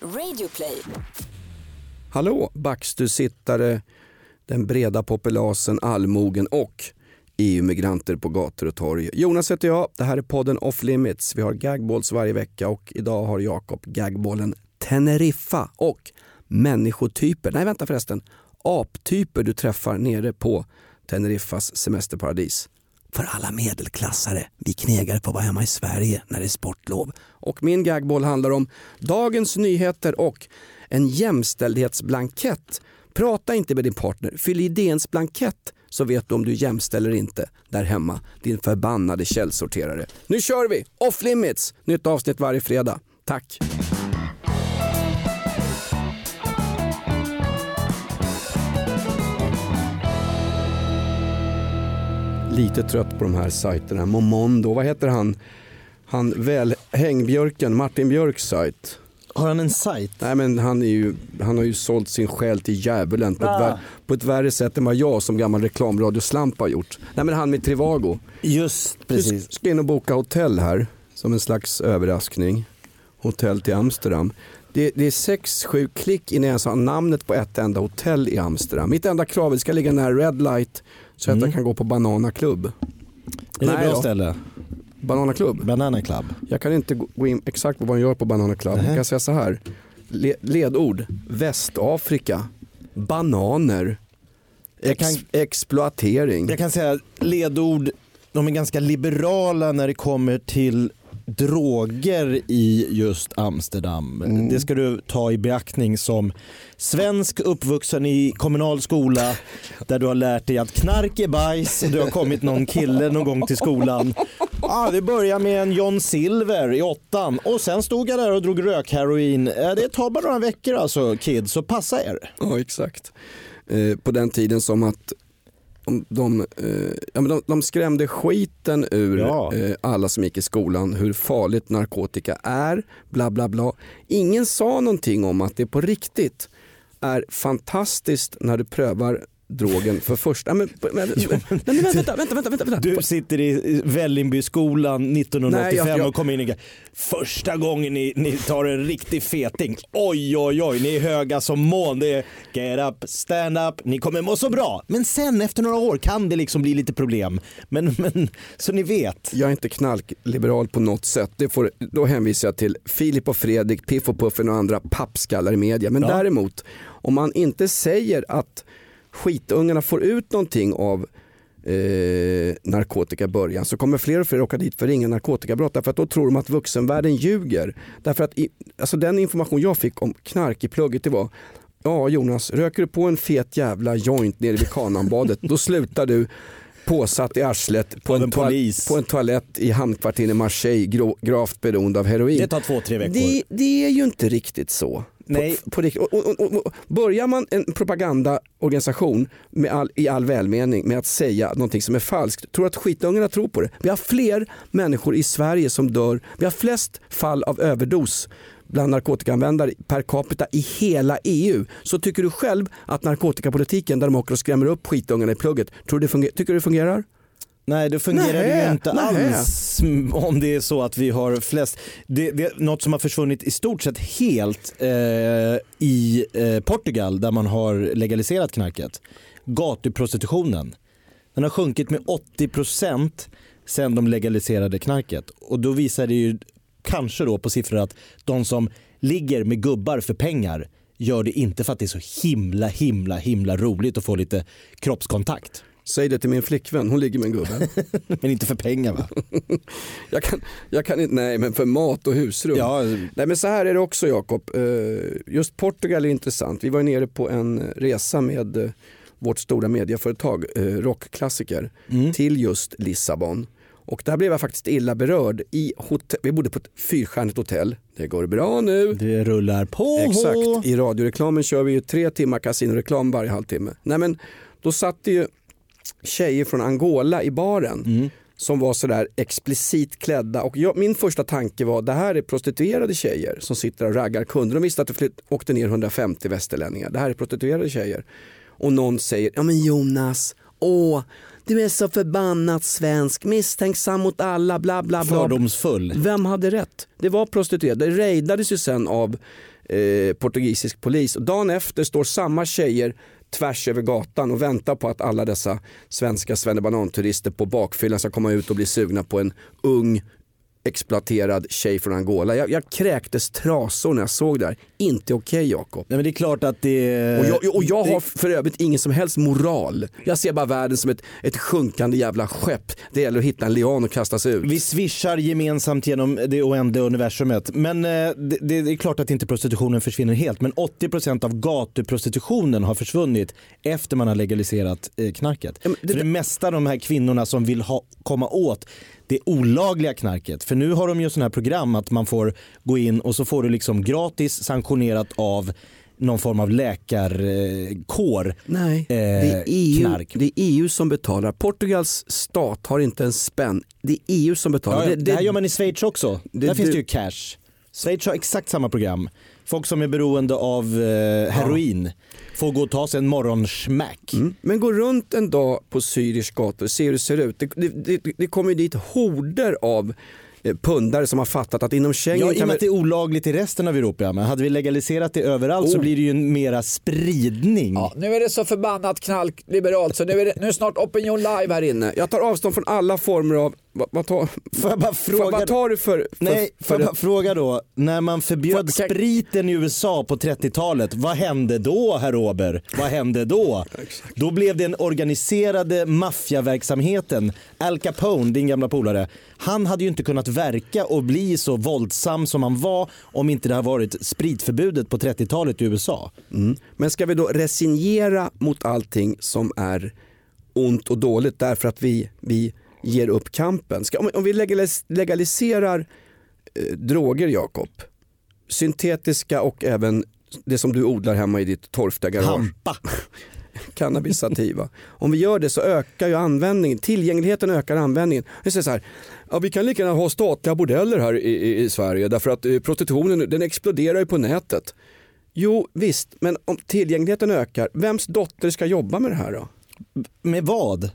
Radioplay. Hallå backstusittare, den breda populasen, allmogen och EU-migranter på gator och torg. Jonas heter jag, det här är podden Off Limits. Vi har gagballs varje vecka och idag har Jakob gagbollen Teneriffa och människotyper, nej vänta förresten, aptyper du träffar nere på Teneriffas semesterparadis. För alla medelklassare, vi knegare får vara hemma i Sverige när det är sportlov. Och min gagboll handlar om dagens nyheter och en jämställdhetsblankett. Prata inte med din partner, fyll i DNs blankett så vet du om du jämställer eller inte där hemma. Din förbannade källsorterare. Nu kör vi! Off limits! Nytt avsnitt varje fredag. Tack! Lite trött på de här sajterna. Momondo, vad heter han? Han väl hängbjörken, Martin Björks sajt. Har han en sajt? Nej men han, är ju, han har ju sålt sin själ till djävulen på, ett Ah. vär, på ett värre sätt än vad jag som gammal reklamradioslampa har gjort. Nej men han med Trivago. Just Du precis. ska in och boka hotell här som en slags överraskning. Hotell till Amsterdam. Det, det är sex, sju klick innan jag ens har namnet på ett enda hotell i Amsterdam. Mitt enda krav är att det ska ligga nära Red Light så att jag kan gå på Banana Club. Är det Nej ett bra då. ställe? Banana Club? Banana Club. Jag kan inte gå in exakt på vad man gör på Banana Club. Jag kan säga så här. Le ledord. Västafrika. Bananer. Ex kan- Exploatering. Jag kan säga ledord, de är ganska liberala när det kommer till droger i just Amsterdam. Mm. Det ska du ta i beaktning som svensk uppvuxen i kommunal skola där du har lärt dig att knark är bajs och du har kommit någon kille någon gång till skolan. Ah, det börjar med en John Silver i åttan och sen stod jag där och drog rökheroin. Eh, Det tar bara några veckor alltså kids, så passa er. Ja exakt. Eh, på den tiden som att de, de, eh, ja, men de, de skrämde skiten ur Ja. eh, alla som gick i skolan hur farligt narkotika är. Bla bla bla. Ingen sa någonting om att det på riktigt är fantastiskt när du prövar drogen för första... Men, men, men, men vänta, vänta, vänta, vänta, vänta. Du sitter i Vällingbyskolan 1985 Nej, jag- och kommer in och första gången ni, ni tar en riktig feting. Oj, oj, oj, ni är höga som mån. Det är get up, stand up, ni kommer må så bra. Men sen efter några år kan det liksom bli lite problem. Men, men så ni vet. Jag är inte knallliberal på något sätt. Det får, då hänvisar jag till Filip och Fredrik, Piff och Puffen och andra pappskallar i media. Men Ja. däremot, om man inte säger att skitungarna får ut någonting av eh, narkotika i början så kommer fler och fler åka dit för ringa narkotikabrott därför att då tror de att vuxenvärlden ljuger. Därför att i, alltså den information jag fick om knark i plugget det var Ja Jonas, röker du på en fet jävla joint nere vid Kananbadet då slutar du påsatt i arslet på Av en, polis. på en toalett i hamnkvarteren i Marseille gravt beroende av heroin. Det tar två, tre veckor. Det, det är ju inte riktigt så. Nej. På, på, rikt- och, och, och, börjar man en propagandaorganisation med all, i all välmening med att säga någonting som är falskt, tror att skitungarna tror på det. Vi har fler människor i Sverige som dör, vi har flest fall av överdos bland narkotikaanvändare per capita i hela EU. Så tycker du själv att narkotikapolitiken där de åker och skrämmer upp skitungarna i plugget, tror du det tycker du det fungerar? Nej, det fungerar ju inte nej. alls om det är så att vi har flest. Det, det är något som har försvunnit i stort sett helt eh, i eh, Portugal där man har legaliserat knarket. Gatuprostitutionen. Den har sjunkit med 80% sen de legaliserade knarket. Och då visar det ju kanske då på siffror att de som ligger med gubbar för pengar gör det inte för att det är så himla himla himla roligt att få lite kroppskontakt. Säg det till min flickvän, hon ligger med en gubbe. Men inte för pengar va? jag, kan, jag kan inte, nej men för mat och husrum. Ja, Nej men så här är det också Jakob. Eh, Just Portugal är intressant. Vi var nere på en resa med eh, vårt stora medieföretag eh, Rockklassiker Mm. till just Lissabon. Och där blev jag faktiskt illa berörd. I hotell, vi bodde på ett fyrstjärnigt hotell. Det går bra nu. Det rullar på. Exakt, i radioreklamen kör vi ju tre timmar kasinoreklam varje halvtimme. Nej men då satt det ju tjejer från Angola i baren Mm. som var sådär explicit klädda och jag, min första tanke var det här är prostituerade tjejer som sitter och raggar kunder. De visste att det flytt, åkte ner 150 västerlänningar. Det här är prostituerade tjejer. Och någon säger, ja men Jonas, åh, du är så förbannat svensk, misstänksam mot alla, bla bla bla. Fördomsfull. Vem hade rätt? Det var prostituerade. Det rejdades ju sen av eh, portugisisk polis. Och dagen efter står samma tjejer tvärs över gatan och väntar på att alla dessa svenska svennebanan-turister på bakfyllan ska komma ut och bli sugna på en ung exploaterad tjej från Angola. Jag, jag kräktes trasor när jag såg det här. Inte okej okay, Jakob. Nej men det är klart att det... Och jag, och jag det... har för övrigt ingen som helst moral. Jag ser bara världen som ett, ett sjunkande jävla skepp. Det gäller att hitta en lian och kasta sig ut. Vi svischar gemensamt genom det oändliga universumet. Men eh, det, det, är klart att inte prostitutionen försvinner helt. Men 80% av gatuprostitutionen har försvunnit efter man har legaliserat eh, knarket. Ja, det, För det mesta av de här kvinnorna som vill ha, komma åt det olagliga knarket. För nu har de ju sådana här program att man får gå in och så får du liksom gratis sanktionerat av någon form av läkarkår. Nej, eh, det, är EU, knark. det är EU som betalar. Portugals stat har inte en spänn. Det är EU som betalar. Ja, det, det, det här gör man i Schweiz också. Det, Där finns det ju cash. Schweiz har exakt samma program. Folk som är beroende av eh, heroin ja. Får gå och ta sig en morgonsmack. Mm. Men gå runt en dag på Syrisk gator, se hur det ser ut. Det, det, det, det kommer dit horder av Eh, pundare som har fattat att inom Schengen... Ja, i och med att det är olagligt i resten av Europa. Men hade vi legaliserat det överallt oh. så blir det ju en mera spridning. Ja, nu är det så förbannat knallliberalt så nu är, det, nu är snart opinion live här inne. Jag tar avstånd från alla former av vad, vad, tar, får jag bara fråga, vad tar du för... för nej, för, får jag bara fråga då. När man förbjöd för, spriten i USA på 30-talet, vad hände då herr Ober? Vad hände då? då blev den organiserade maffiaverksamheten. Al Capone, din gamla polare, han hade ju inte kunnat verka och bli så våldsam som han var om inte det hade varit spritförbudet på 30-talet i USA. Mm. Men ska vi då resignera mot allting som är ont och dåligt därför att vi, vi ger upp kampen? Ska, om, om vi legaliserar eh, droger, Jakob, syntetiska och även det som du odlar hemma i ditt torftiga garage. Hampa. Cannabis sativa. Om vi gör det så ökar ju användningen, tillgängligheten ökar användningen. Jag säger så här, Ja, vi kan lika gärna ha statliga bordeller här i, i, i Sverige därför att eh, prostitutionen den exploderar ju på nätet. Jo visst, men om tillgängligheten ökar, vems dotter ska jobba med det här då? Med vad?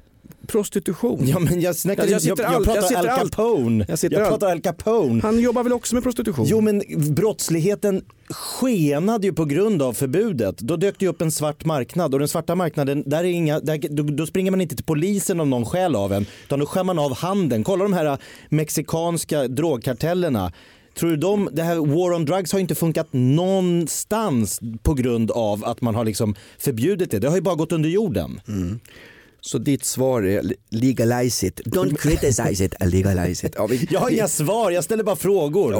Prostitution. Ja, men jag, snackar, jag, jag, jag, jag pratar jag Al Capone. Jag, jag pratar Al Capone. Han jobbar väl också med prostitution? Jo men brottsligheten skenade ju på grund av förbudet. Då dök det upp en svart marknad och den svarta marknaden, där är inga, där, då, då, springer man inte till polisen om någon skäl av en. Utan då skär man av handeln. Kolla de här mexikanska drogkartellerna. Tror du de, det här war on drugs har inte funkat någonstans på grund av att man har liksom förbjudit det. Det har ju bara gått under jorden. Mm. Så ditt svar är legalize it. Don't criticize it, legalize it. Ja, vi, jag har inga svar, jag ställer bara frågor.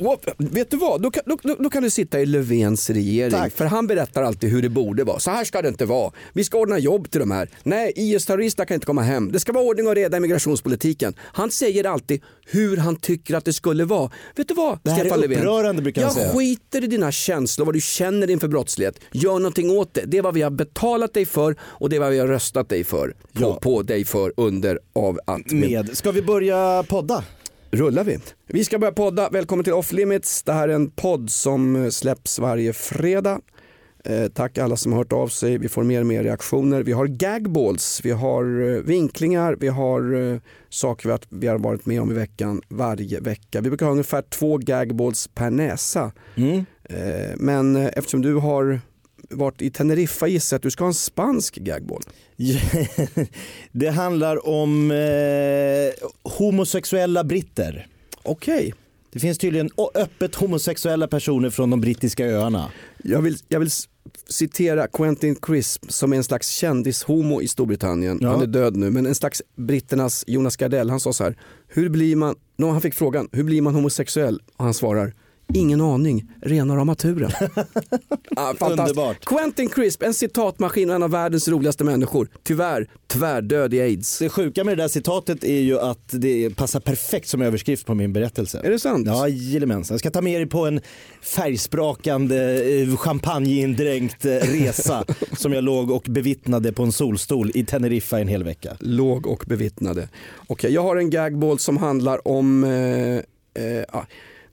Ja, vet du vad, då kan, då, då kan du sitta i Löfvens regering. Tack. För han berättar alltid hur det borde vara. Så här ska det inte vara. Vi ska ordna jobb till de här. Nej, IS-terrorister kan inte komma hem. Det ska vara ordning och reda i migrationspolitiken. Han säger alltid hur han tycker att det skulle vara. Vet du vad, det här Stefan är upprörande brukar jag säga. skiter i dina känslor, vad du känner inför brottslighet. Gör någonting åt det. Det är vad vi har betalat dig för och det är vad vi har röstat dig för på, ja. på dig för, under, av, att. Med. Ska vi börja podda? Rullar vi. Vi ska börja podda. Välkommen till Off Limits. Det här är en podd som släpps varje fredag. Eh, tack alla som har hört av sig. Vi får mer och mer reaktioner. Vi har gagballs, vi har eh, vinklingar, vi har eh, saker vi har, vi har varit med om i veckan varje vecka. Vi brukar ha ungefär två gagballs per näsa. Mm. Eh, men eh, eftersom du har varit i Teneriffa gissar att du ska ha en spansk gagball. det handlar om eh, homosexuella britter. Okej. Okay. Det finns tydligen öppet homosexuella personer från de brittiska öarna. Jag vill, jag vill citera Quentin Crisp som är en slags kändishomo i Storbritannien. Ja. Han är död nu, men en slags britternas Jonas Gardell. Han sa så här, hur blir man, han fick frågan, hur blir man homosexuell? Och han svarar, Ingen aning, rena rama turen. ah, Underbart. Quentin Crisp, en citatmaskin och en av världens roligaste människor. Tyvärr, tvärdöd i aids. Det sjuka med det där citatet är ju att det passar perfekt som överskrift på min berättelse. Är det sant? Ja, jajamensan. Jag ska ta med er på en färgsprakande, eh, champagneindränkt eh, resa som jag låg och bevittnade på en solstol i Teneriffa en hel vecka. Låg och bevittnade. Okej, okay, jag har en gagball som handlar om eh, eh,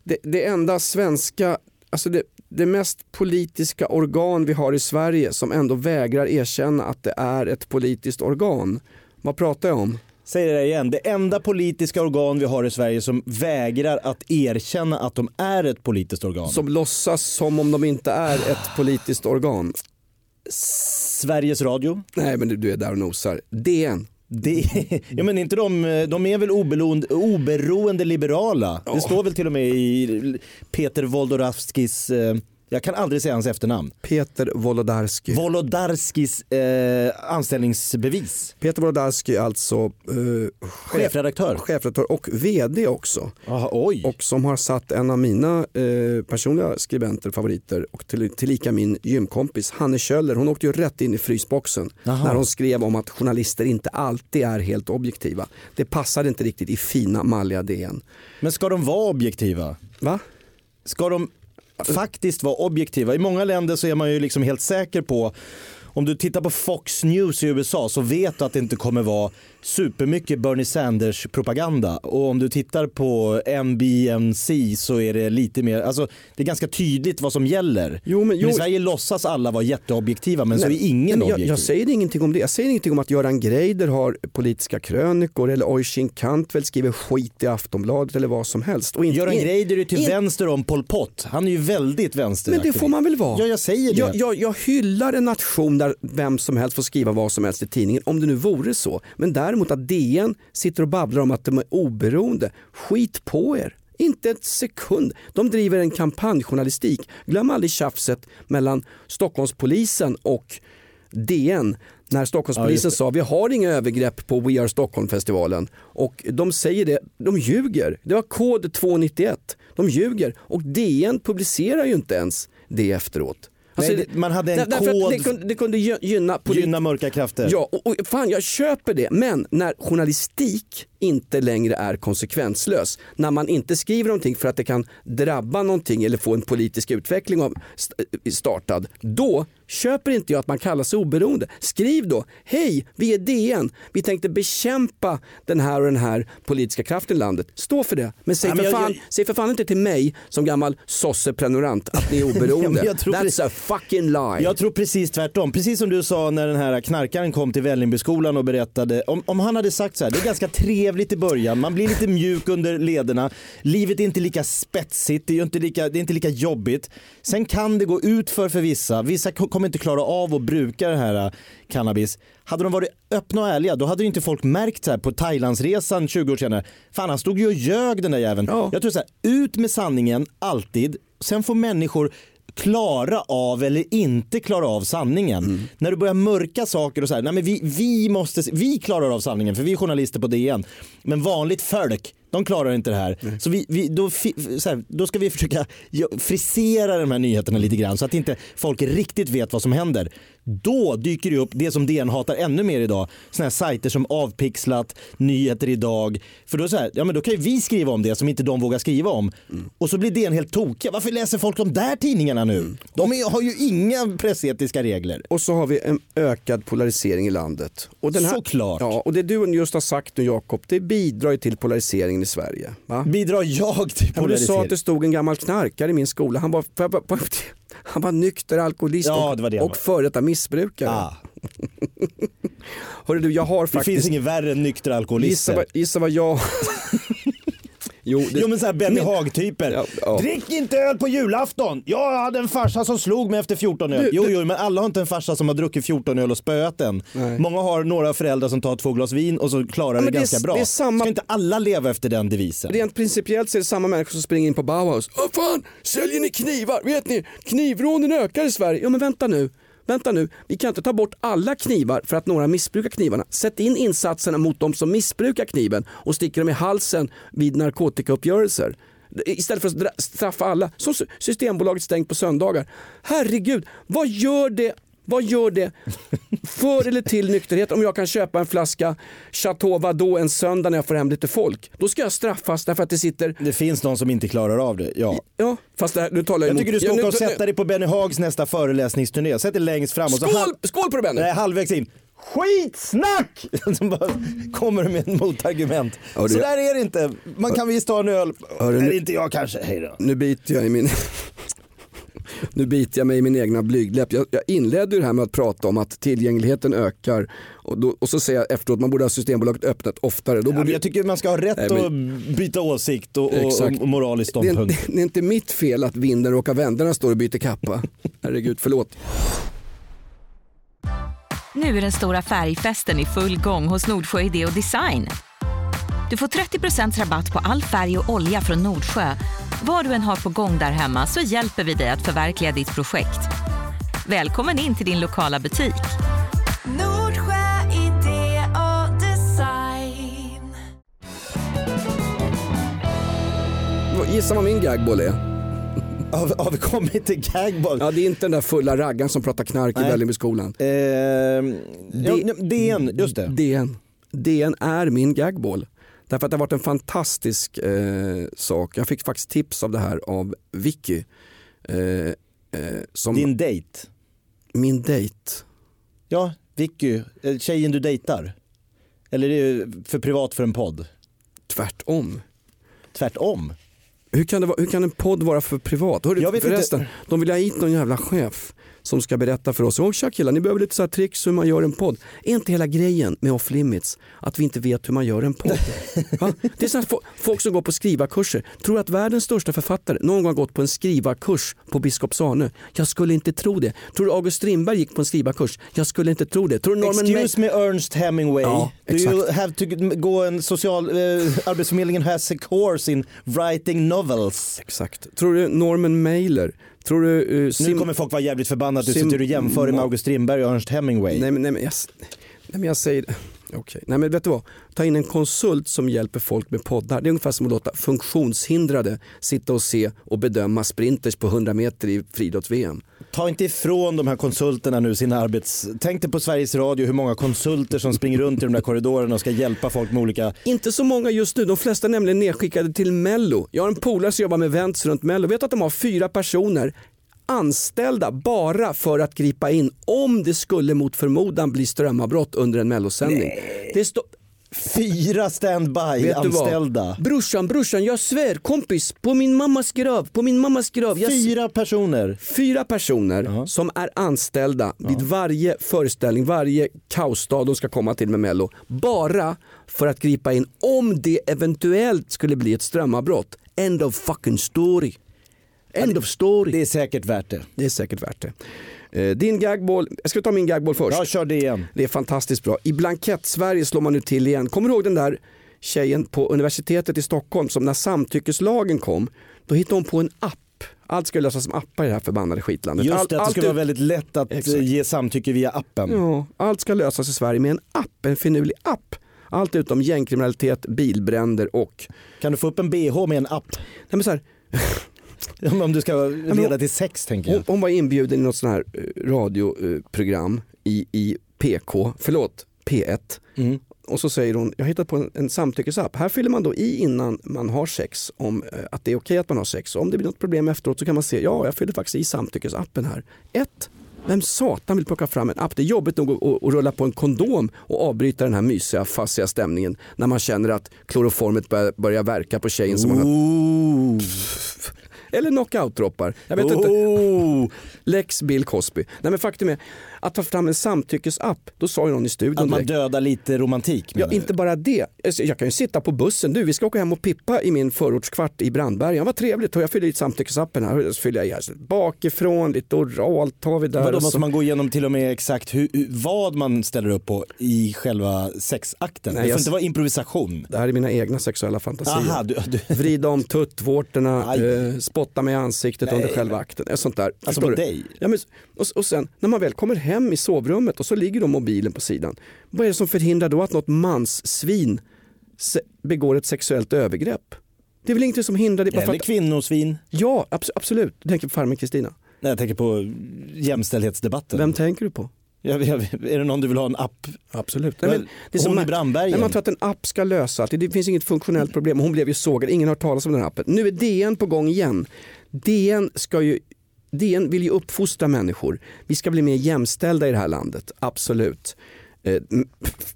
det, det enda svenska, alltså det, det mest politiska organ vi har i Sverige som ändå vägrar erkänna att det är ett politiskt organ. Vad pratar jag om? Säger det igen, det enda politiska organ vi har i Sverige som vägrar att erkänna att de är ett politiskt organ. Som låtsas som om de inte är ett politiskt organ. Sveriges Radio. Nej men du, du är där och nosar. DN. Det, ja, men inte de, de är väl oberoende, oberoende liberala? Det står väl till och med i Peter Wolodarskis eh, jag kan aldrig säga hans efternamn. Peter Wolodarski. Wolodarskis eh, anställningsbevis. Peter Wolodarski alltså eh, chefredaktör. chefredaktör och VD också. Aha, oj. Och som har satt en av mina eh, personliga skribenter, favoriter och till, tillika min gymkompis Hanne Kjöller. Hon åkte ju rätt in i frysboxen Aha. när hon skrev om att journalister inte alltid är helt objektiva. Det passade inte riktigt i fina malliga DN. Men ska de vara objektiva? Va? Ska de faktiskt vara objektiva. I många länder så är man ju liksom helt säker på om du tittar på Fox News i USA så vet du att det inte kommer vara supermycket Bernie Sanders propaganda och om du tittar på NBNC så är det lite mer, alltså det är ganska tydligt vad som gäller. Jo, men, jo. men I Sverige låtsas alla vara jätteobjektiva men Nej, så är ingen jag, objektiv. Jag säger ingenting om det. Jag säger ingenting om att Göran Greider har politiska krönikor eller Oisin Kantvel skriver skit i Aftonbladet eller vad som helst. Och inte, Göran Greider är till in, vänster om Pol Pot. Han är ju väldigt vänster. Men det får man väl vara? Ja, jag säger det. Jag, jag, jag hyllar en nation där vem som helst får skriva vad som helst i tidningen, om det nu vore så. Men däremot att DN sitter och babblar om att de är oberoende, skit på er. Inte ett sekund. De driver en kampanjjournalistik. Glöm aldrig tjafset mellan Stockholmspolisen och DN när Stockholmspolisen ja, sa vi har inga övergrepp på We Are Stockholm-festivalen. Och de säger det, de ljuger. Det var kod 291. De ljuger och DN publicerar ju inte ens det efteråt. Alltså, Nej, man hade en kod. Det kunde, det kunde gynna, gynna mörka krafter. Ja, och, och, fan jag köper det. Men när journalistik inte längre är konsekvenslös, när man inte skriver någonting för att det kan drabba någonting eller få en politisk utveckling av, startad, då köper inte jag att man kallar sig oberoende. Skriv då, hej vi är DN, vi tänkte bekämpa den här och den här politiska kraften i landet. Stå för det. Men säg, ja, men för, jag, fan, jag... säg för fan inte till mig som gammal sosseprenumerant att ni är oberoende. ja, That's a fucking lie. Jag tror precis tvärtom. Precis som du sa när den här knarkaren kom till Vällingbyskolan och berättade. Om, om han hade sagt så här, det är ganska trevligt i början, man blir lite mjuk under lederna, livet är inte lika spetsigt, det är inte lika, det är inte lika jobbigt. Sen kan det gå ut för för vissa, vissa kommer inte klara av att bruka det här äh, cannabis. Hade de varit öppna och ärliga då hade inte folk märkt så här på Thailandsresan 20 år senare. Fan han stod ju och ljög den där jäveln. Ja. Jag tror så här, ut med sanningen alltid. Sen får människor klara av eller inte klara av sanningen. Mm. När du börjar mörka saker och så här, nej men vi, vi, måste, vi klarar av sanningen för vi är journalister på DN. Men vanligt folk, de klarar inte det här. Mm. Så, vi, vi, då, så här, då ska vi försöka frisera de här nyheterna lite grann så att inte folk riktigt vet vad som händer. Då dyker det upp det som DN hatar ännu mer idag. Såna här sajter som Avpixlat, Nyheter idag. För då, så här, ja, men då kan ju vi skriva om det som inte de vågar skriva om. Mm. Och så blir DN helt tokiga. Varför läser folk de där tidningarna nu? Mm. De är, har ju inga pressetiska regler. Och så har vi en ökad polarisering i landet. Och den här, Såklart. Ja, och det du just har sagt nu Jakob, det bidrar ju till polariseringen i Sverige. Va? Bidrar jag till polariseringen? du sa att det stod en gammal knarkare i min skola. Han var, han var nykter alkoholist ja, och, och före detta missbrukare. Ah. Hörru du, jag har faktiskt... Det finns inget värre än nyktra alkoholister. Gissa, gissa vad jag... Jo, det... jo men såhär Benny Haag-typer. Ja, ja. Drick inte öl på julafton! Jag hade en farsa som slog mig efter 14 öl. Du, jo, jo, men alla har inte en farsa som har druckit 14 öl och spöat en. Nej. Många har några föräldrar som tar två glas vin och så klarar ja, det, det ganska bra. Det är samma... Ska inte alla leva efter den devisen? Rent principiellt så är det samma människor som springer in på Bauhaus. Åh fan, säljer ni knivar? Vet ni, knivrånen ökar i Sverige. Ja men vänta nu vänta nu, vi kan inte ta bort alla knivar för att några missbrukar knivarna. Sätt in insatserna mot de som missbrukar kniven och sticker dem i halsen vid narkotikauppgörelser. Istället för att straffa alla. Som Systembolaget stängt på söndagar. Herregud, vad gör det vad gör det för eller till nykterhet om jag kan köpa en flaska Chateau Vadot en söndag när jag får hem lite folk? Då ska jag straffas därför att det sitter... Det finns någon som inte klarar av det, ja. Ja, fast det här, nu talar jag Jag tycker du ska åka och sätta dig på Benny Hags nästa föreläsningsturné. Sätt dig längst fram och så... Skål, skål på det Benny! Nej, halvvägs in. Skitsnack! Som bara kommer med ett motargument. Så där är det inte. Man kan visst ta en öl. Hörru, Eller inte jag kanske. Hej då. Nu biter jag i min... nu biter jag mig i min egna blygdläpp. Jag, jag inledde ju det här med att prata om att tillgängligheten ökar och, då, och så säger jag efteråt att man borde ha Systembolaget öppnat oftare. Då Ja, borde, jag tycker man ska ha rätt Nej, men- att byta åsikt och, och, Exakt. och moralisk det, är, ståndpunkt. det är inte mitt fel att vinden råkar vända när jag står och byter kappa. Herregud, förlåt. Nu är den stora färgfesten i full gång hos Nordsjö Idé och Design. Du får 30% rabatt på all färg och olja från Nordsjö. Vad du än har på gång där hemma så hjälper vi dig att förverkliga ditt projekt. Välkommen in till din lokala butik. Nordsjö idé och design. Gissa vad min gagboll är? Har, har vi kommit till gagball? Ja, det är inte den där fulla raggan som pratar knark i Nej. Vällingbyskolan. Eh, ja, ja, DN, just det. DN. DN är min gagboll. Därför att det har varit en fantastisk eh, sak. Jag fick faktiskt tips av det här av Vicky. Eh, eh, som Din dejt. min dejt. Ja, Vicky, eh, tjejen du dejtar. Eller är det för privat för en podd? Tvärtom. Tvärtom. Hur kan, det vara, hur kan en podd vara för privat? Hörru, Jag vet förresten, inte. de vill ha hit någon jävla chef som ska berätta för oss. Åh tja killar, ni behöver lite så här tricks hur man gör en podd. Är inte hela grejen med off limits att vi inte vet hur man gör en podd? Va? Det är så folk som går på skrivarkurser tror att världens största författare någon gång gått på en skrivarkurs på Biskops Arnö. Jag skulle inte tro det. Tror du August Strindberg gick på en skrivarkurs? Jag skulle inte tro det. Tror Norman Excuse me Ernst Hemingway. Ja, Do you have to gå en social... Eh, Arbetsförmedlingen has a course in writing novels. Exakt. Tror du Norman Mailer? Tror du uh, Nu kommer folk vara jävligt förbannade att du sitter och jämför med August Strindberg och Ernst Hemingway. Nej men, nej, men, jag, nej, men jag säger, okej. Nej men vet du vad, ta in en konsult som hjälper folk med poddar. Det är ungefär som att låta funktionshindrade sitta och se och bedöma sprinters på 100 meter i friidrotts-VM. Ta inte ifrån de här konsulterna nu sina arbets... Tänk dig på Sveriges Radio hur många konsulter som springer runt i de där korridorerna och ska hjälpa folk med olika... Inte så många just nu, de flesta är nämligen nedskickade till Mello. Jag har en polare som jobbar med events runt Mello. Vet att de har fyra personer anställda bara för att gripa in om det skulle mot förmodan bli strömavbrott under en mellosändning. Det Fyra standby-anställda. Brorsan, brorsan, jag svär kompis, på min mammas grav, på min mammas grav. Jag Fyra personer. Fyra personer som är anställda vid varje föreställning, varje kaosdag de ska komma till med Mello. Bara för att gripa in om det eventuellt skulle bli ett strömavbrott. End of fucking story. End of story. Det är säkert värt det. Det är säkert värt det. Eh, Din gagboll, jag ska ta min gagboll först. Ja, kör det igen. Det är fantastiskt bra. I Blankett-Sverige slår man nu till igen. Kommer du ihåg den där tjejen på universitetet i Stockholm som när samtyckeslagen kom, då hittade hon på en app. Allt ska lösas som appar i det här förbannade skitlandet. Just Allt- det, att det allt ska ut- vara väldigt lätt att Exakt. eh, ge samtycke via appen. Ja, allt ska lösas i Sverige med en app, en finurlig app. Allt utom gängkriminalitet, bilbränder och... Kan du få upp en bh med en app? Nej men så här, Om du ska leda hon- till sex tänker hon, jag. hon var inbjuden i något sånt här eh, radioprogram i, i PK, förlåt, P1. Mm. Och så säger hon, jag har hittat på en, en samtyckesapp. Här fyller man då i innan man har sex om eh, att det är okej att man har sex. Om det blir något problem efteråt så kan man se, ja jag fyller faktiskt i samtyckesappen här. Ett, vem satan vill plocka fram en app? Det är jobbigt nog att, att, att rulla på en kondom och avbryta den här mysiga, fassiga stämningen när man känner att kloroformet börjar, börjar verka på tjejen som man har... Eller knockout-droppar. Jag vet inte. Oh. Lex Bill Cosby. Nej men faktum är, att ta fram en samtyckesapp, då sa ju någon i studion Att man direkt, dödar lite romantik Ja, du? inte bara det. Alltså, Jag kan ju sitta på bussen. Du, vi ska åka hem och pippa i min förortskvart i Brandbergen. Vad trevligt. Och jag fyller i samtyckesappen här. Så fyller jag i här. Bakifrån, lite oralt tar vi där. Vadå, måste man gå igenom till och med exakt hur, vad man ställer upp på i själva sexakten? Nej, det får jag- inte vara improvisation. Det här är mina egna sexuella fantasier. Aha, du, du, Vrida om tuttvårtorna, eh, spotta mig i ansiktet under själva akten. Sånt där. alltså Förstår på du? dig? Ja, men, och, och sen när man väl kommer hem i sovrummet och så ligger då mobilen på sidan. Vad är det som förhindrar då att något manssvin begår ett sexuellt övergrepp? Det är väl ingenting som hindrar det? Eller att, kvinnosvin? ja, abs- absolut. Du tänker på farmen Kristina. Nej, jag tänker på jämställdhetsdebatten. Vem tänker du på? Jag, jag, är det någon du vill ha en app? Absolut. Nej, men det är som hon i Brandbergen? Nej, man tror att en app ska lösa allt. Det finns inget funktionellt problem. Hon blev ju sågad. Ingen har hört talas om den här appen. Nu är DN på gång igen. DN, ska ju, DN vill ju uppfostra människor. Vi ska bli mer jämställda i det här landet. Absolut. Eh,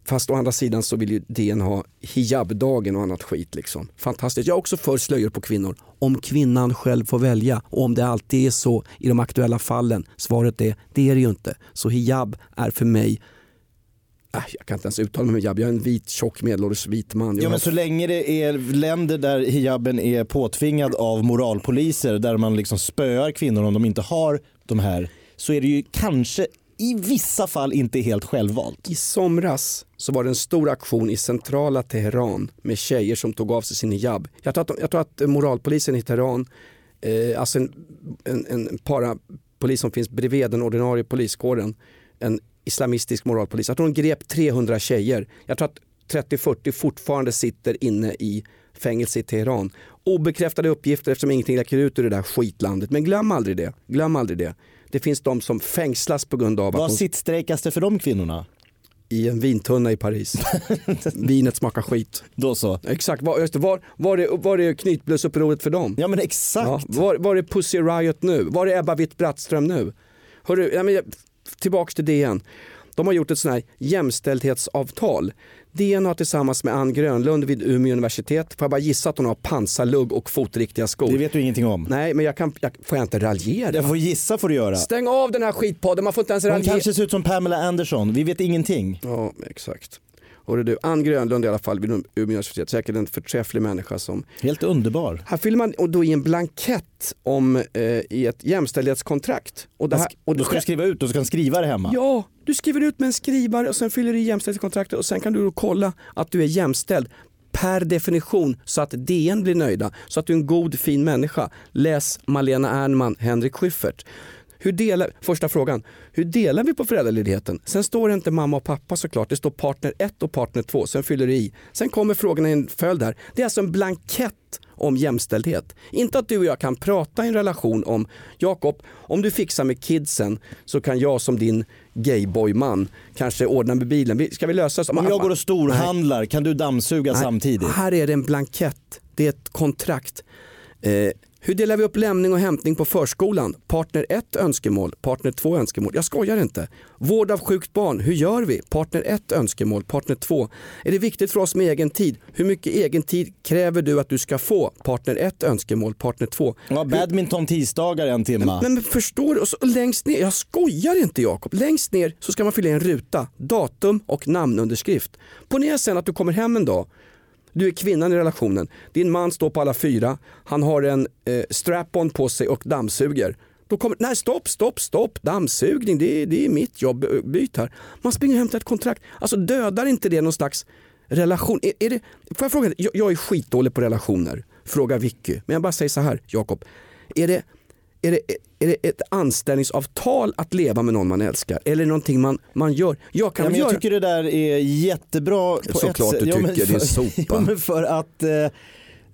fast å andra sidan så vill ju DN ha hijabdagen och annat skit. Liksom. Fantastiskt. Jag är också för slöjor på kvinnor. Om kvinnan själv får välja och om det alltid är så i de aktuella fallen. Svaret är, det är det ju inte. Så hijab är för mig äh, jag kan inte ens uttala mig om hijab. Jag är en vit, tjock, medelålders vit man. Jag Ja, har- men så länge det är länder där hijaben är påtvingad av moralpoliser där man liksom spöar kvinnor om de inte har de här så är det ju kanske i vissa fall inte helt självvalt. I somras så var det en stor aktion i centrala Teheran med tjejer som tog av sig sin hijab. Jag tror att, jag tror att moralpolisen i Teheran, eh, alltså en, en, en parapolis som finns bredvid den ordinarie poliskåren, en islamistisk moralpolis. Jag tror de grep 300 tjejer. Jag tror att 30-40 fortfarande sitter inne i fängelse i Teheran. Obekräftade uppgifter eftersom ingenting läcker ut ur det där skitlandet. Men glöm aldrig det. Glöm aldrig det. Det finns de som fängslas på grund av att Vad sittstrejkas det för de kvinnorna? i en vintunna i Paris. Vinet smakar skit. Då så. Exakt, var, just var, var, är, var är knytblussupproret för dem? Ja men exakt. Ja, var, var är Pussy Riot nu? Var är Ebba Witt-Brattström nu? Hörru, ja, men, tillbaks till DN. De har gjort ett sånt här jämställdhetsavtal. DN har tillsammans med Ann Grönlund vid Umeå universitet, får jag bara gissa att hon har pansarlugg och fotriktiga skor? Det vet du ingenting om. Nej, men jag kan, jag, får jag inte raljera? Jag får gissa får du göra. Stäng av den här skitpodden, man får inte ens Hon raljera. kanske ser ut som Pamela Anderson, vi vet ingenting. Ja, exakt. Hörru du, Ann Grönlund i alla fall vid Umeå universitet, säkert en förträfflig människa som Helt underbar. Här fyller man och då i en blankett om, eh, i ett jämställdhetskontrakt. Och det här, och Då ska du skriva ut och så kan skriva det hemma. Ja, du skriver ut med en skrivare och sen fyller du i jämställdhetskontraktet och sen kan du då kolla att du är jämställd per definition så att DN blir nöjda, så att du är en god fin människa. Läs Malena Ernman, Henrik Schyffert. Hur delar, första frågan, hur delar vi på föräldraledigheten? Sen står det inte mamma och pappa såklart, det står partner 1 och partner 2, sen fyller du i. Sen kommer frågorna i en följd här. Det är alltså en blankett om jämställdhet. Inte att du och jag kan prata i en relation om, Jakob, om du fixar med kidsen så kan jag som din gayboyman kanske ordna med bilen. Ska vi lösa det? Om jag går och storhandlar, kan du dammsuga Nej, samtidigt? Här är det en blankett, det är ett kontrakt. Eh, hur delar vi upp lämning och hämtning på förskolan? Partner 1 önskemål, partner 2 önskemål. Jag skojar inte. Vård av sjukt barn, hur gör vi? Partner 1 önskemål, partner 2. Är det viktigt för oss med egen tid? Hur mycket egen tid kräver du att du ska få? Partner 1 önskemål, partner 2. Ja, badminton tisdagar en timma. Men, men förstår du? Och så, längst ner, jag skojar inte Jakob. Längst ner så ska man fylla i en ruta, datum och namnunderskrift. Ponera sen att du kommer hem en dag du är kvinnan i relationen. Din man står på alla fyra. Han har en eh, strap-on på sig och dammsuger. Då kommer, nej stopp, stopp, stopp, dammsugning, det är, det är mitt jobb, eh, byt här. Man springer och hämtar ett kontrakt. Alltså dödar inte det någon slags relation? Är, är det, får jag fråga, jag, jag är skitdålig på relationer, fråga Vicky. Men jag bara säger så här, Jakob. Är det, är, det, är det ett anställningsavtal att leva med någon man älskar? Eller är det någonting man, man gör? Jag kan Ja, men jag göra... tycker det där är jättebra på Såklart ett du Ja, tycker, din för- sopa. Ja, men för att eh,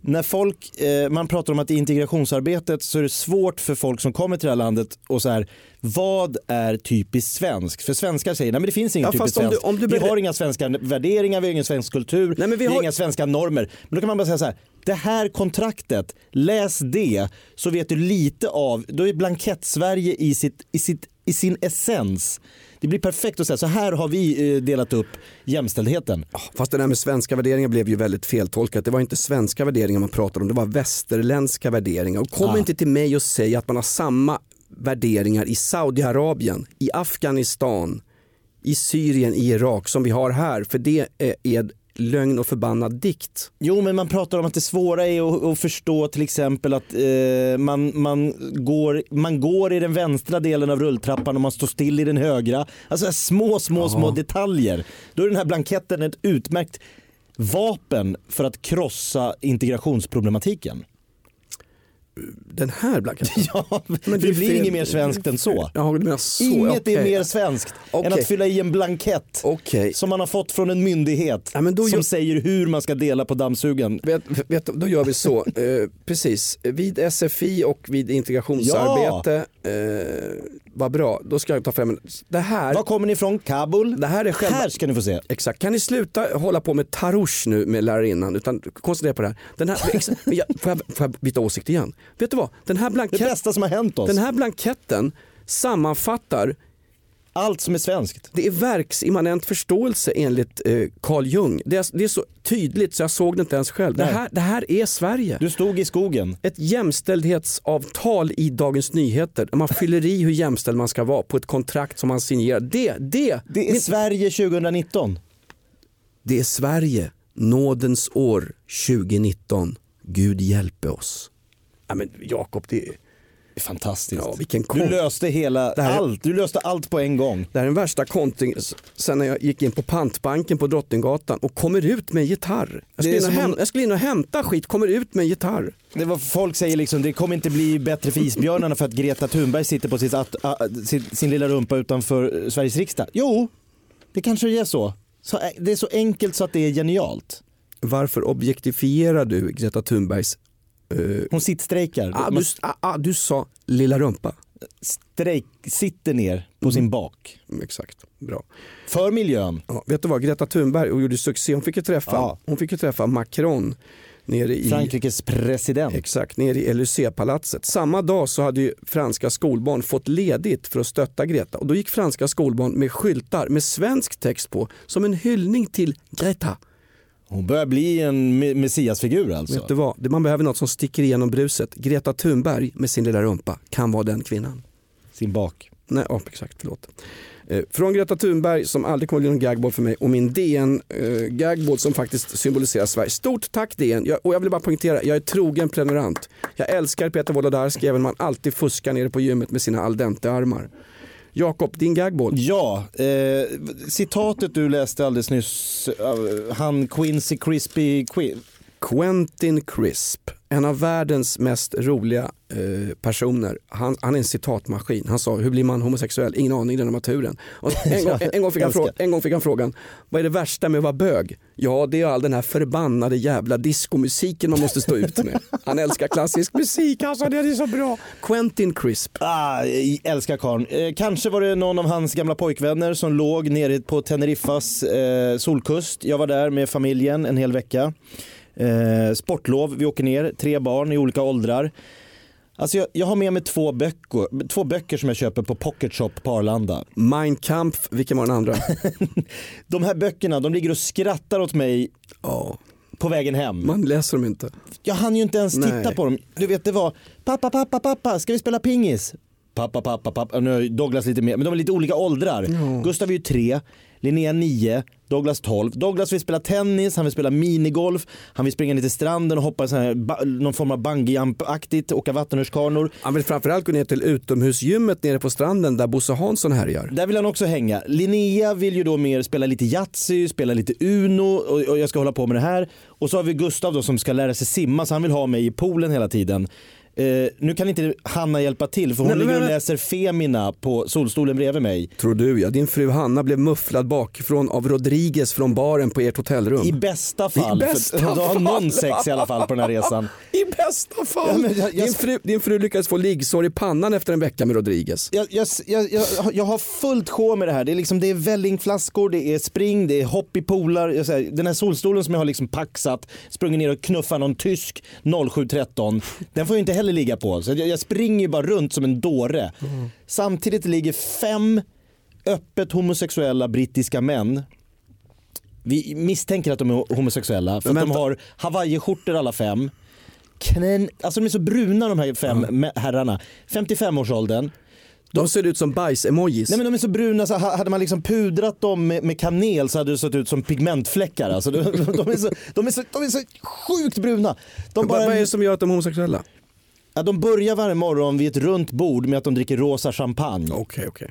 när folk, eh, man pratar om att i integrationsarbetet så är det svårt för folk som kommer till det här landet och så här, vad är typiskt svenskt? För svenskar säger, nej men det finns inget Ja, typiskt om du- svenskt. om du vi har inga svenska värderingar, vi har ingen svensk kultur, Nej, men vi vi, har har- inga svenska normer. Men då kan man bara säga så här, det här kontraktet, läs det så vet du lite av, då är blankett-Sverige i, sitt, i, sitt, i sin essens. Det blir perfekt att säga, så här har vi eh, delat upp jämställdheten. Fast det där med svenska värderingar blev ju väldigt feltolkat. Det var inte svenska värderingar man pratade om, det var västerländska värderingar. Och kom Ah. inte till mig och säg att man har samma värderingar i Saudiarabien, i Afghanistan, i Syrien, i Irak som vi har här. För det är, är lögn och förbannad dikt. Jo, men man pratar om att det svåra är att, att förstå till exempel att eh, man, man, går, man går i den vänstra delen av rulltrappan och man står still i den högra. Alltså små, små, små detaljer. Då är den här blanketten ett utmärkt vapen för att krossa integrationsproblematiken. Den här blanketten. Ja, men det är blir inget mer svenskt än så. Ja, så. Inget okej. är mer svenskt än Okej. att fylla i en blankett Okej. som man har fått från en myndighet Ja, som gör- säger hur man ska dela på dammsugen. Vet, vet, då gör vi så, eh, precis. Vid SFI och vid integrationsarbete, eh, vad bra, då ska jag ta fram en, det här, Var kommer ni ifrån? Kabul? det här är själva, Här ska ni få se. Exakt, kan ni sluta hålla på med tarouche nu med lärarinnan utan koncentrera på det här. Den här exa, men jag, får, jag, får jag byta åsikt igen? Vet du vad, den här, Det blanketten, bästa som har hänt oss. den här blanketten sammanfattar Allt som är svenskt. Det är verksimmanent förståelse enligt eh, Carl Jung. Det är, det är så tydligt så jag såg det inte ens själv. Det här, det här är Sverige. Du stod i skogen. Ett jämställdhetsavtal i Dagens Nyheter man fyller i hur jämställd man ska vara på ett kontrakt som man signerar. Det, det, Det är Sverige 2019. det är Sverige, nådens år 2019. Gud hjälpe oss. Ja, men Jakob, Det är fantastiskt. Ja, vilken du löste hela, Det här är- allt. Du löste allt på en gång. det här är den värsta kontring sen när jag gick in på pantbanken på Drottninggatan och kommer ut med en gitarr. Jag skulle, in och, häm- jag skulle in och hämta skit, kommer ut med en gitarr. Det var, folk säger liksom, det kommer inte bli bättre för isbjörnarna för att Greta Thunberg sitter på sitt, att, a, sin, sin lilla rumpa utanför eh, Sveriges riksdag. Jo, det kanske är så. så. ä- Det är så enkelt så att det är genialt. Varför objektifierar du Greta Thunbergs... eh, Hon sittstrejkar. ah, du, ah, ah, du sa lilla rumpa. strejk, sitter ner på sin bak. Mm, exakt, bra. För miljön. Ja, vet du vad, Greta Thunberg och gjorde succé. Hon fick ju träffa, Ja. hon fick ju träffa Macron nere i, Frankrikes president. exakt, nere i Élysée-palatset. Samma dag så hade ju franska skolbarn fått ledigt för att stötta Greta och då gick franska skolbarn med skyltar med svensk text på som en hyllning till Greta. Hon börjar bli en me- messiasfigur alltså. Vet du vad, man behöver något som sticker igenom bruset. Greta Thunberg med sin lilla rumpa kan vara den kvinnan. Sin bak. Nej, ja, exakt, förlåt. Eh, från Greta Thunberg som aldrig kommer bli någon gagball för mig och min DN eh, gagball som faktiskt symboliserar Sverige. Stort tack DN jag, och jag vill bara poängtera, jag är trogen prenumerant. Jag älskar Peter Wolodarski även om han alltid fuskar nere på gymmet med sina al dente-armar. Jakob, din gagball. Ja, eh, citatet du läste alldeles nyss, eh, han Quincy Crispy Quin- Quentin Crisp, en av världens mest roliga eh, personer. Han, han är en citatmaskin. Han sa, hur blir man homosexuell? Ingen aning, den naturen. Och en, gång, en, gång fick han Älskar. frå, en gång fick han frågan, vad är det värsta med att vara bög? Ja, det är all den här förbannade jävla diskomusiken man måste stå ut med. Han älskar klassisk musik, alltså det är så bra. Quentin Crisp. Ah, älskar karln. Eh, kanske var det någon av hans gamla pojkvänner som låg nere på Teneriffas eh, solkust. Jag var där med familjen en hel vecka. Eh, sportlov, vi åker ner, tre barn i olika åldrar. Alltså jag, jag har med mig två böcker, två böcker som jag köper på Pocket Shop på Arlanda. Mein Kampf, vilken var den andra? De här böckerna de ligger och skrattar åt mig Ja, på vägen hem. man läser dem inte. Jag hann ju inte ens titta Nej. på dem. Du vet det var pappa, pappa, pappa, ska vi spela pingis? Pappa, pappa, pappa. Nu har ju Douglas lite mer, men de är lite olika åldrar. Gustav är ju tre, Linnea nio, Douglas 12. Douglas vill spela tennis, han vill spela minigolf, han vill springa ner till stranden och hoppa så här, någon form av bungyjump-aktigt, åka vattenrutschkanor. Han vill framförallt gå ner till utomhusgymmet nere på stranden där Bosse Hansson härjar. Där vill han också hänga. Linnea vill ju då mer spela lite Yatzy, spela lite Uno och, och jag ska hålla på med det här. Och så har vi Gustav då som ska lära sig simma så han vill ha mig i poolen hela tiden. Eh, nu kan inte Hanna hjälpa till för hon Nej, ligger och men- läser Femina på solstolen bredvid mig. Tror du ja, din fru Hanna blev mufflad bakifrån av Rodriguez från baren på ert hotellrum. I bästa fall. I bästa för, du har fall. någon sex i alla fall på den här resan. I bästa fall. Ja, men jag- jag- din, fru, din fru lyckades få liggsår i pannan efter en vecka med Rodriguez. Jag, jag, jag, jag, jag har fullt sjå med det här. Det är, liksom, det är vällingflaskor, det är spring, det är hopp i poolar. Jag säger, den här solstolen som jag har liksom paxat, sprungit ner och knuffat någon tysk 0713. Den får jag inte heller ligga på. Så jag, jag springer bara runt som en dåre. Samtidigt ligger fem öppet homosexuella brittiska män vi misstänker att de är homosexuella för att de har hawaiiskjortor alla fem. Knän, alltså de är så bruna de här fem mä- herrarna. 55-årsåldern. De ser ut som bajs-emojis. Nej men de är så bruna så ha- hade man liksom pudrat dem med, med kanel så hade det sett ut som pigmentfläckar. Alltså, de, de, är så, de, är så, de är så sjukt bruna. De, Vad- Vad är bara, det som gör att de är homosexuella? Ja, de börjar varje morgon vid ett runt bord med att de dricker rosa champagne. Okej, okej.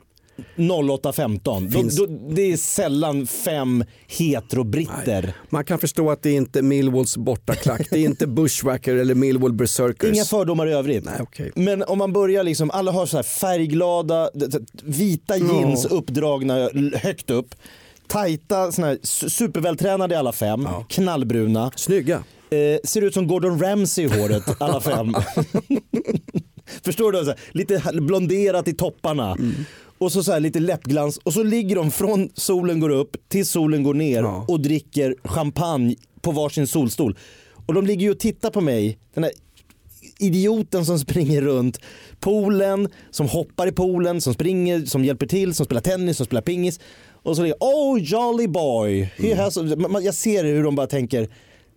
08.15. Finns- De, de, det är sällan fem heterobritter. Man kan förstå att det är inte Millwalls bortaklack. Det är inte Bushwacker eller Millwall Berserkers. Inga fördomar i övrigt. Nej, okej. Men om man börjar liksom, alla har så här färgglada, vita jeans uppdragna l- högt upp. Tajta, såna här su- supervältränade alla fem, knallbruna. Snygga. Eh, ser ut som Gordon Ramsay i håret, alla fem. Förstår du? Så här, lite blonderat i topparna. Och så, så här, lite läppglans. Och så ligger de från solen går upp till solen går ner Ja. och dricker champagne på varsin solstol. Och de ligger ju och tittar på mig, den här idioten som springer runt poolen, som hoppar i poolen, som springer, som hjälper till, som spelar tennis, som spelar pingis. Och så ligger oh jolly boy. He has... Man- Jag ser hur de bara tänker,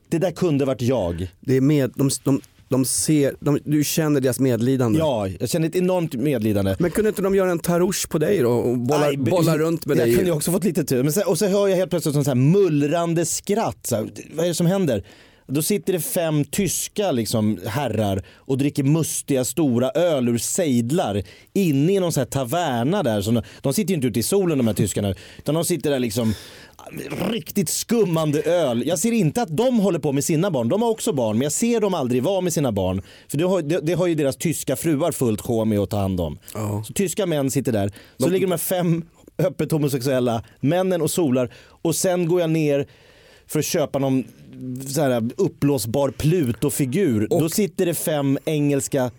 det där kunde varit jag. Det är med, de, de, de ser, de, du känner deras medlidande. Ja, jag känner ett enormt medlidande. Men kunde inte de göra en tarouche på dig då och bolla, be- bolla runt med jag dig? kunde ju också fått lite tur. Men sen, och så hör jag helt plötsligt sån så här mullrande skratt. Så här, vad är det som händer? Då sitter det fem tyska liksom, herrar och dricker mustiga stora öl ur sejdlar inne i någon sån här taverna där. Så de, de sitter ju inte ute i solen de här tyskarna. Utan de sitter där liksom riktigt skummande öl. Jag ser inte att de håller på med sina barn. De har också barn men jag ser dem aldrig vara med sina barn. För det har, det, det har ju deras tyska fruar fullt sjå med att ta hand om. Ja. Så tyska män sitter där. Så ligger de här fem öppet homosexuella männen och solar. Och sen går jag ner för att köpa någon så här uppblåsbar Pluto-figur. Då sitter det fem engelska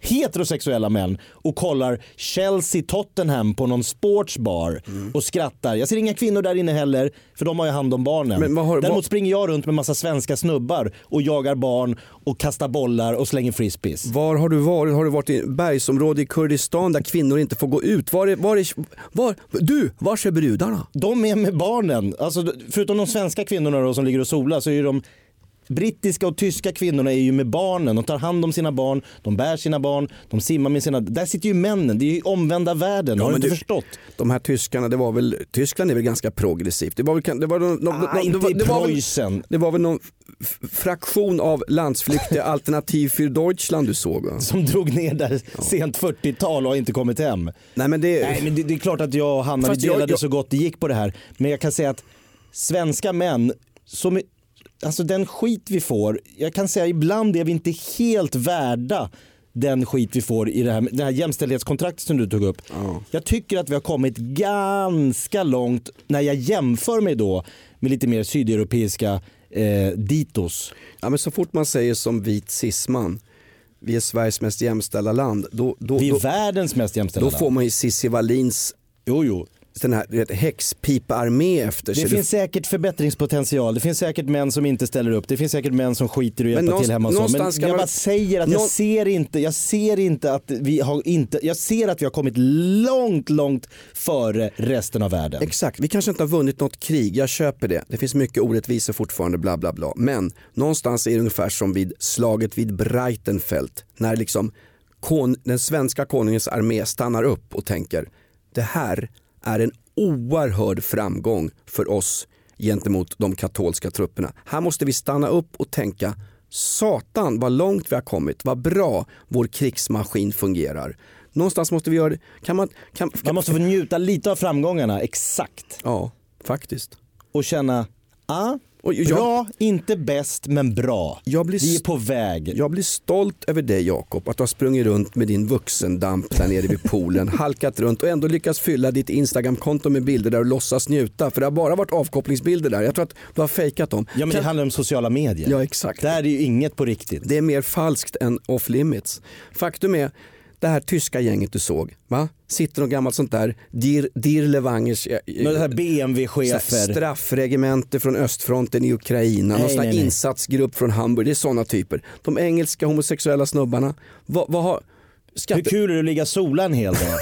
heterosexuella män och kollar Chelsea-Tottenham på någon sportsbar och skrattar. Jag ser inga kvinnor där inne heller för de har ju hand om barnen. Men vad har- Däremot vad- springer jag runt med massa svenska snubbar och jagar barn och kastar bollar och slänger frisbees. Var har du varit? Har du varit i bergsområde i Kurdistan där kvinnor inte får gå ut? Var är, var är, var, du, var är brudarna? De är med barnen. Alltså, förutom de svenska kvinnorna då, som ligger och solar så är de brittiska och tyska kvinnorna är ju med barnen. De tar hand om sina barn, de bär sina barn, de simmar med sina... Där sitter ju männen. Det är ju omvända världen. har du inte du- förstått? De här tyskarna, det var väl, Tyskland är väl ganska progressivt. Det var väl, det var, någon- någon- Ah, inte det var, i det var väl, Preussen. det var väl någon fraktion av landsflyktiga alternativ för Deutschland du såg va? Som drog ner där sent 40-tal och har inte kommit hem. Nej men det, Nej men det, det är klart att jag och Hanna vi Fast jag- delade jag- så gott det gick på det här. Men jag kan säga att svenska män, som, alltså den skit vi får, jag kan säga ibland är vi inte helt värda den skit vi får i det här, det här jämställdhetskontraktet som du tog upp. Jag tycker att vi har kommit ganska långt när jag jämför mig då med lite mer sydeuropeiska eh, ditos. ja, men så fort man säger som vit cisman, vi är Sveriges mest jämställda land, då, då, Vi är då, världens mest jämställda då land. får man ju Cissi Wallins Jo, jo. Den här häxpipa-armé efter Det sig. finns säkert förbättringspotential. Det finns säkert män som inte ställer upp. Det finns säkert män som skiter i att hjälpa till hemma. Men jag man- bara säger att jag ser inte, jag ser inte att vi har inte, jag ser att vi har kommit långt, långt före resten av världen. Exakt, vi kanske inte har vunnit något krig, jag köper det. Det finns mycket orättvisor fortfarande, bla bla bla. Men någonstans är det ungefär som vid slaget vid Breitenfeld. När liksom kon, den svenska konungens armé stannar upp och tänker det här är en oerhörd framgång för oss gentemot de katolska trupperna. Här måste vi stanna upp och tänka Satan vad långt vi har kommit, vad bra vår krigsmaskin fungerar. Någonstans måste vi göra det. Kan man, kan, Man måste få njuta lite av framgångarna, exakt. Ja, faktiskt. Och känna, ah, jag- bra, inte bäst men bra. Blir Vi är på väg. Jag blir stolt över dig Jakob, att du har sprungit runt med din vuxendamp där nere vid poolen, halkat runt och ändå lyckats fylla ditt Instagramkonto med bilder där du låtsas njuta. För det har bara varit avkopplingsbilder där. Jag tror att du har fejkat dem. Ja men det Kan- handlar om sociala medier. Ja exakt. Där är ju inget på riktigt. Det är mer falskt än off limits. Faktum är, det här tyska gänget du såg, va? sitter något gammalt sånt där Dir, eh, här så här BMW-chefer. straffregemente från östfronten i Ukraina, någon Nej, sån här nej, nej. insatsgrupp från Hamburg, det är sådana typer. De engelska homosexuella snubbarna, vad, vad har... Hur Skatte... kul är det att ligga sola en hel dag?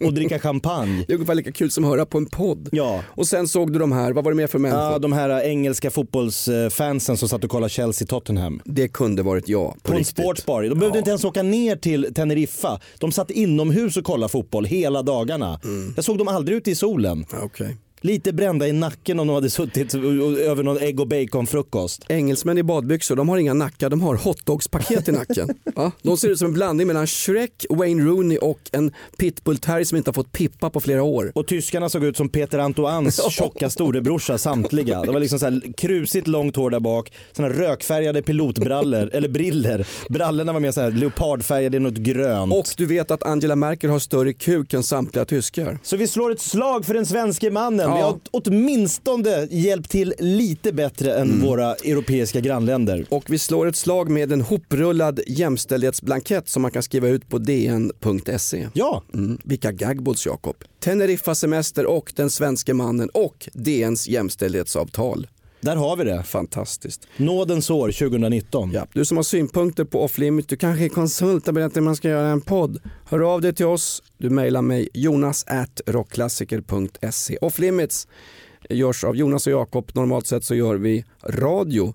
och dricka champagne? Det är ungefär lika kul som att höra på en podd. Ja. Och sen såg du de här, vad var det mer för människor? Ja, de här engelska fotbollsfansen som satt och kollade Chelsea-Tottenham. Det kunde varit jag på, På en riktigt. sportsbar. De behövde inte ens åka ner till Teneriffa. De satt inomhus och kollade fotboll hela dagarna. Jag såg dem aldrig ute i solen. Ja, okej. Lite brända i nacken om de hade suttit över någon ägg och bacon-frukost. Engelsmän i badbyxor, de har inga nackar, de har hotdogspaket i nacken. Ja, de ser ut som en blandning mellan Shrek, Wayne Rooney och en pitbullterrier som inte har fått pippa på flera år. Och tyskarna såg ut som Peter Antoines tjocka storebrorsa samtliga. Det var liksom så här krusigt långt hår där bak, såna rökfärgade pilotbrallor, eller briller. Brallorna var mer så här leopardfärgade något grönt. Och du vet att Angela Merkel har större kuk än samtliga tyskar. Så vi slår ett slag för den svenske mannen. Vi har åtminstone hjälpt till lite bättre än våra europeiska grannländer. Och vi slår ett slag med en hoprullad jämställdhetsblankett som man kan skriva ut på dn.se. Ja, Mm, vilka gagballs Jakob. Teneriffa semester och den svenske mannen och DNs jämställdhetsavtal. Där har vi det. Fantastiskt. Nådens år 2019. Ja, du som har synpunkter på Off Limit, du kanske är konsult och berättar hur man ska göra en podd. Hör av dig till oss. Du mejlar mig jonas at rockklassiker.se. Off Limits görs av Jonas och Jakob. Normalt sett så gör vi radio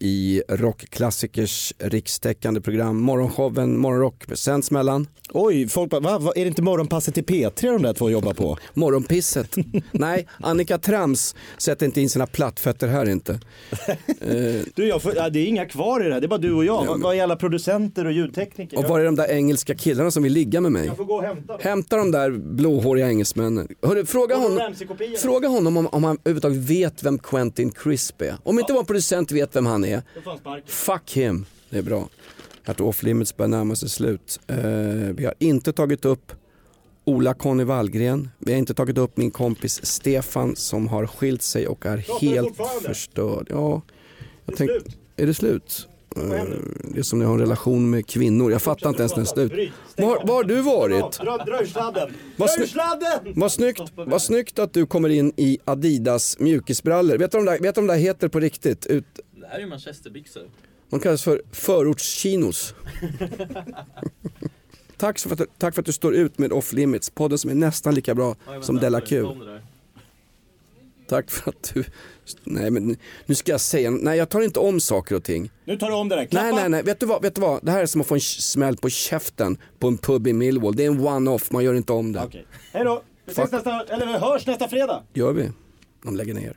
i rockklassikers rikstäckande program. Morgonshowen Morgonrock sänds mellan Oj, folk bara, va, va, är det inte morgonpasset till P3 de där två jobbar på? Morgonpisset. Nej, Annika Trams sätter inte in sina plattfötter här inte. Eh, Du, jag får, ja, det är inga kvar i det här, det är bara du och jag. Vad Vad är alla producenter och ljudtekniker? och var är de där engelska killarna som vill ligga med mig? Jag får gå och hämta dem. Hämta de där blåhåriga engelsmännen. Hörru, fråga, honom, fråga honom om, om han överhuvudtaget vet vem Quentin Crisp är. Om inte vår producent vet vem han är, fuck him. Det är bra. Att Off Limits börjar närma sig slut. Eh, vi har inte tagit upp Ola Conny Wallgren. Vi har inte tagit upp min kompis Stefan som har skilt sig och är Pratar helt förstörd. Ja, jag är tänk, är det slut? Eh, Det är som när jag har en relation med kvinnor. Jag fattar inte ens när det är slut. Var, var har du varit? Dra, ur sladden! Vad sladden! Vad snyggt, vad snyggt att du kommer in i Adidas mjukisbrallor. Vet du vad de de där heter på riktigt? Ut, Det här är ju manchesterbyxor. de kallas för förortschinos. tack, för att, tack för att du står ut med Off Limits, podden som är nästan lika bra Oj, som Della Q. Tack för att du... Nej men nu ska jag säga, nej jag tar inte om saker och ting. Nu tar du om det där, klappa! Nej nej nej, vet du vad, vet du vad? Det här är som att få en smäll på käften på en pub i Millwall. Det är en one-off, man gör inte om det. Okej, hej då! Vi ses nästa, eller vi hörs nästa fredag! Gör vi? De lägger ner.